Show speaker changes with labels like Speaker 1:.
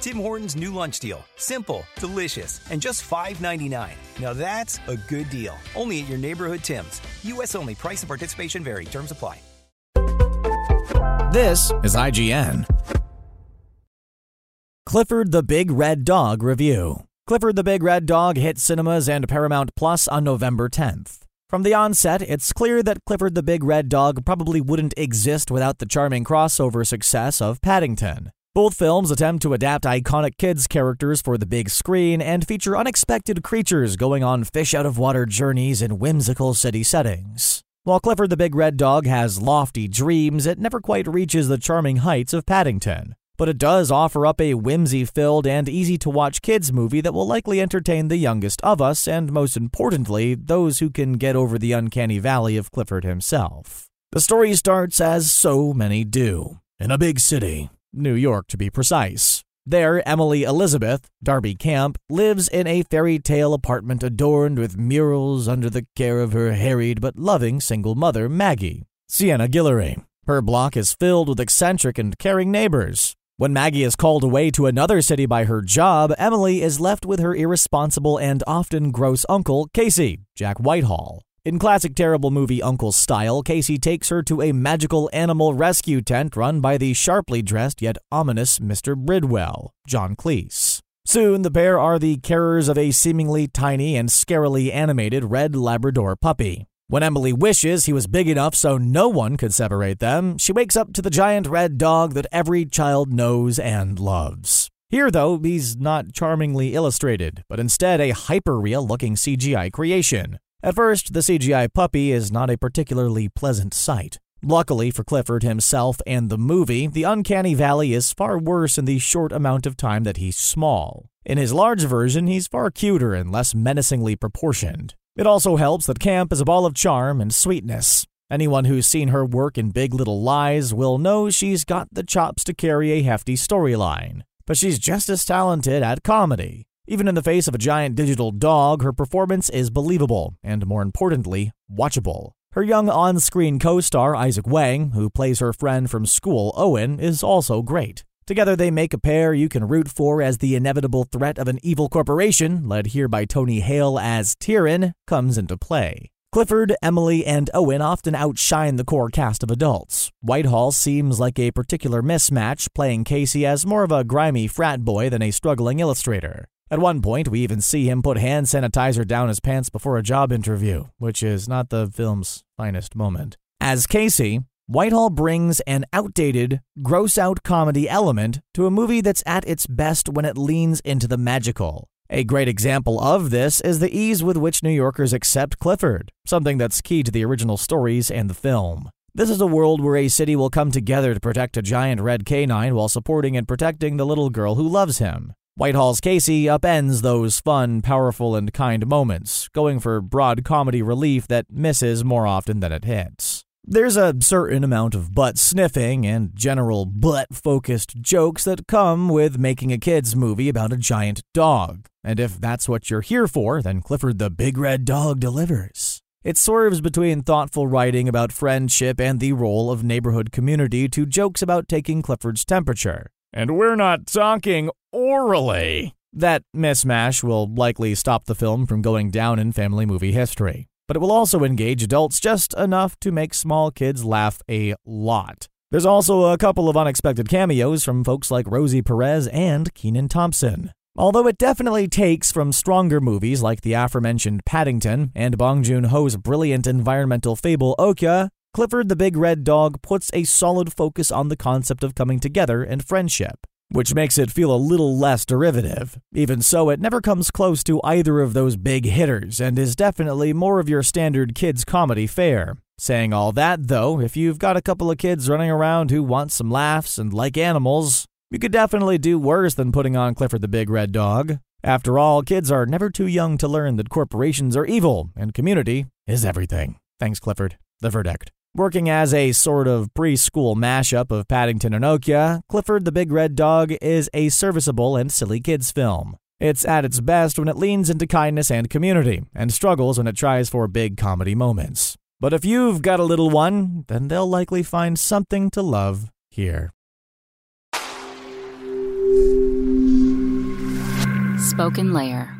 Speaker 1: Tim Hortons' new lunch deal. Simple, delicious, and just $5.99. Now that's a good deal. Only at your neighborhood Tim's. U.S. only. Price and participation vary. Terms apply.
Speaker 2: This is IGN. Clifford the Big Red Dog Review. Clifford the Big Red Dog hit cinemas and Paramount Plus on November 10th. From the onset, it's clear that Clifford the Big Red Dog probably wouldn't exist without the charming crossover success of Paddington. Both films attempt to adapt iconic kids' characters for the big screen and feature unexpected creatures going on fish out of water journeys in whimsical city settings. While Clifford the Big Red Dog has lofty dreams, it never quite reaches the charming heights of Paddington. But it does offer up a whimsy filled and easy to watch kids movie that will likely entertain the youngest of us, and most importantly, those who can get over the uncanny valley of Clifford himself. The story starts as so many do in a big city, New York to be precise. There, Emily Elizabeth, Darby Camp, lives in a fairy tale apartment adorned with murals under the care of her harried but loving single mother, Maggie, Sienna Guillory. Her block is filled with eccentric and caring neighbors. When Maggie is called away to another city by her job, Emily is left with her irresponsible and often gross uncle, Casey, Jack Whitehall. In classic terrible movie Uncle style, Casey takes her to a magical animal rescue tent run by the sharply dressed yet ominous Mr. Bridwell, John Cleese. Soon, the pair are the carers of a seemingly tiny and scarily animated red Labrador puppy. When Emily wishes he was big enough so no one could separate them, she wakes up to the giant red dog that every child knows and loves. Here, though, he's not charmingly illustrated, but instead a hyper-real looking CGI creation. At first, the CGI puppy is not a particularly pleasant sight. Luckily for Clifford himself and the movie, the uncanny valley is far worse in the short amount of time that he's small. In his large version, he's far cuter and less menacingly proportioned. It also helps that Camp is a ball of charm and sweetness. Anyone who's seen her work in Big Little Lies will know she's got the chops to carry a hefty storyline. But she's just as talented at comedy. Even in the face of a giant digital dog, her performance is believable and, more importantly, watchable. Her young on screen co star, Isaac Wang, who plays her friend from school, Owen, is also great. Together, they make a pair you can root for as the inevitable threat of an evil corporation, led here by Tony Hale as Tieran, comes into play. Clifford, Emily, and Owen often outshine the core cast of adults. Whitehall seems like a particular mismatch, playing Casey as more of a grimy frat boy than a struggling illustrator. At one point, we even see him put hand sanitizer down his pants before a job interview, which is not the film's finest moment. As Casey, Whitehall brings an outdated, gross out comedy element to a movie that's at its best when it leans into the magical. A great example of this is the ease with which New Yorkers accept Clifford, something that's key to the original stories and the film. This is a world where a city will come together to protect a giant red canine while supporting and protecting the little girl who loves him. Whitehall's Casey upends those fun, powerful, and kind moments, going for broad comedy relief that misses more often than it hits. There's a certain amount of butt sniffing and general butt focused jokes that come with making a kids' movie about a giant dog. And if that's what you're here for, then Clifford the Big Red Dog delivers. It swerves between thoughtful writing about friendship and the role of neighborhood community to jokes about taking Clifford's temperature. And we're not talking orally. That mismatch will likely stop the film from going down in family movie history but it will also engage adults just enough to make small kids laugh a lot. There's also a couple of unexpected cameos from folks like Rosie Perez and Kenan Thompson. Although it definitely takes from stronger movies like the aforementioned Paddington and Bong Joon Ho's brilliant environmental fable Okja, Clifford the Big Red Dog puts a solid focus on the concept of coming together and friendship which makes it feel a little less derivative. Even so, it never comes close to either of those big hitters and is definitely more of your standard kids' comedy fare. Saying all that, though, if you've got a couple of kids running around who want some laughs and like animals, you could definitely do worse than putting on Clifford the Big Red Dog. After all, kids are never too young to learn that corporations are evil and community is everything. Thanks, Clifford. The verdict. Working as a sort of preschool mashup of Paddington and Okja, Clifford the Big Red Dog is a serviceable and silly kids film. It's at its best when it leans into kindness and community, and struggles when it tries for big comedy moments. But if you've got a little one, then they'll likely find something to love here.
Speaker 3: Spoken Layer.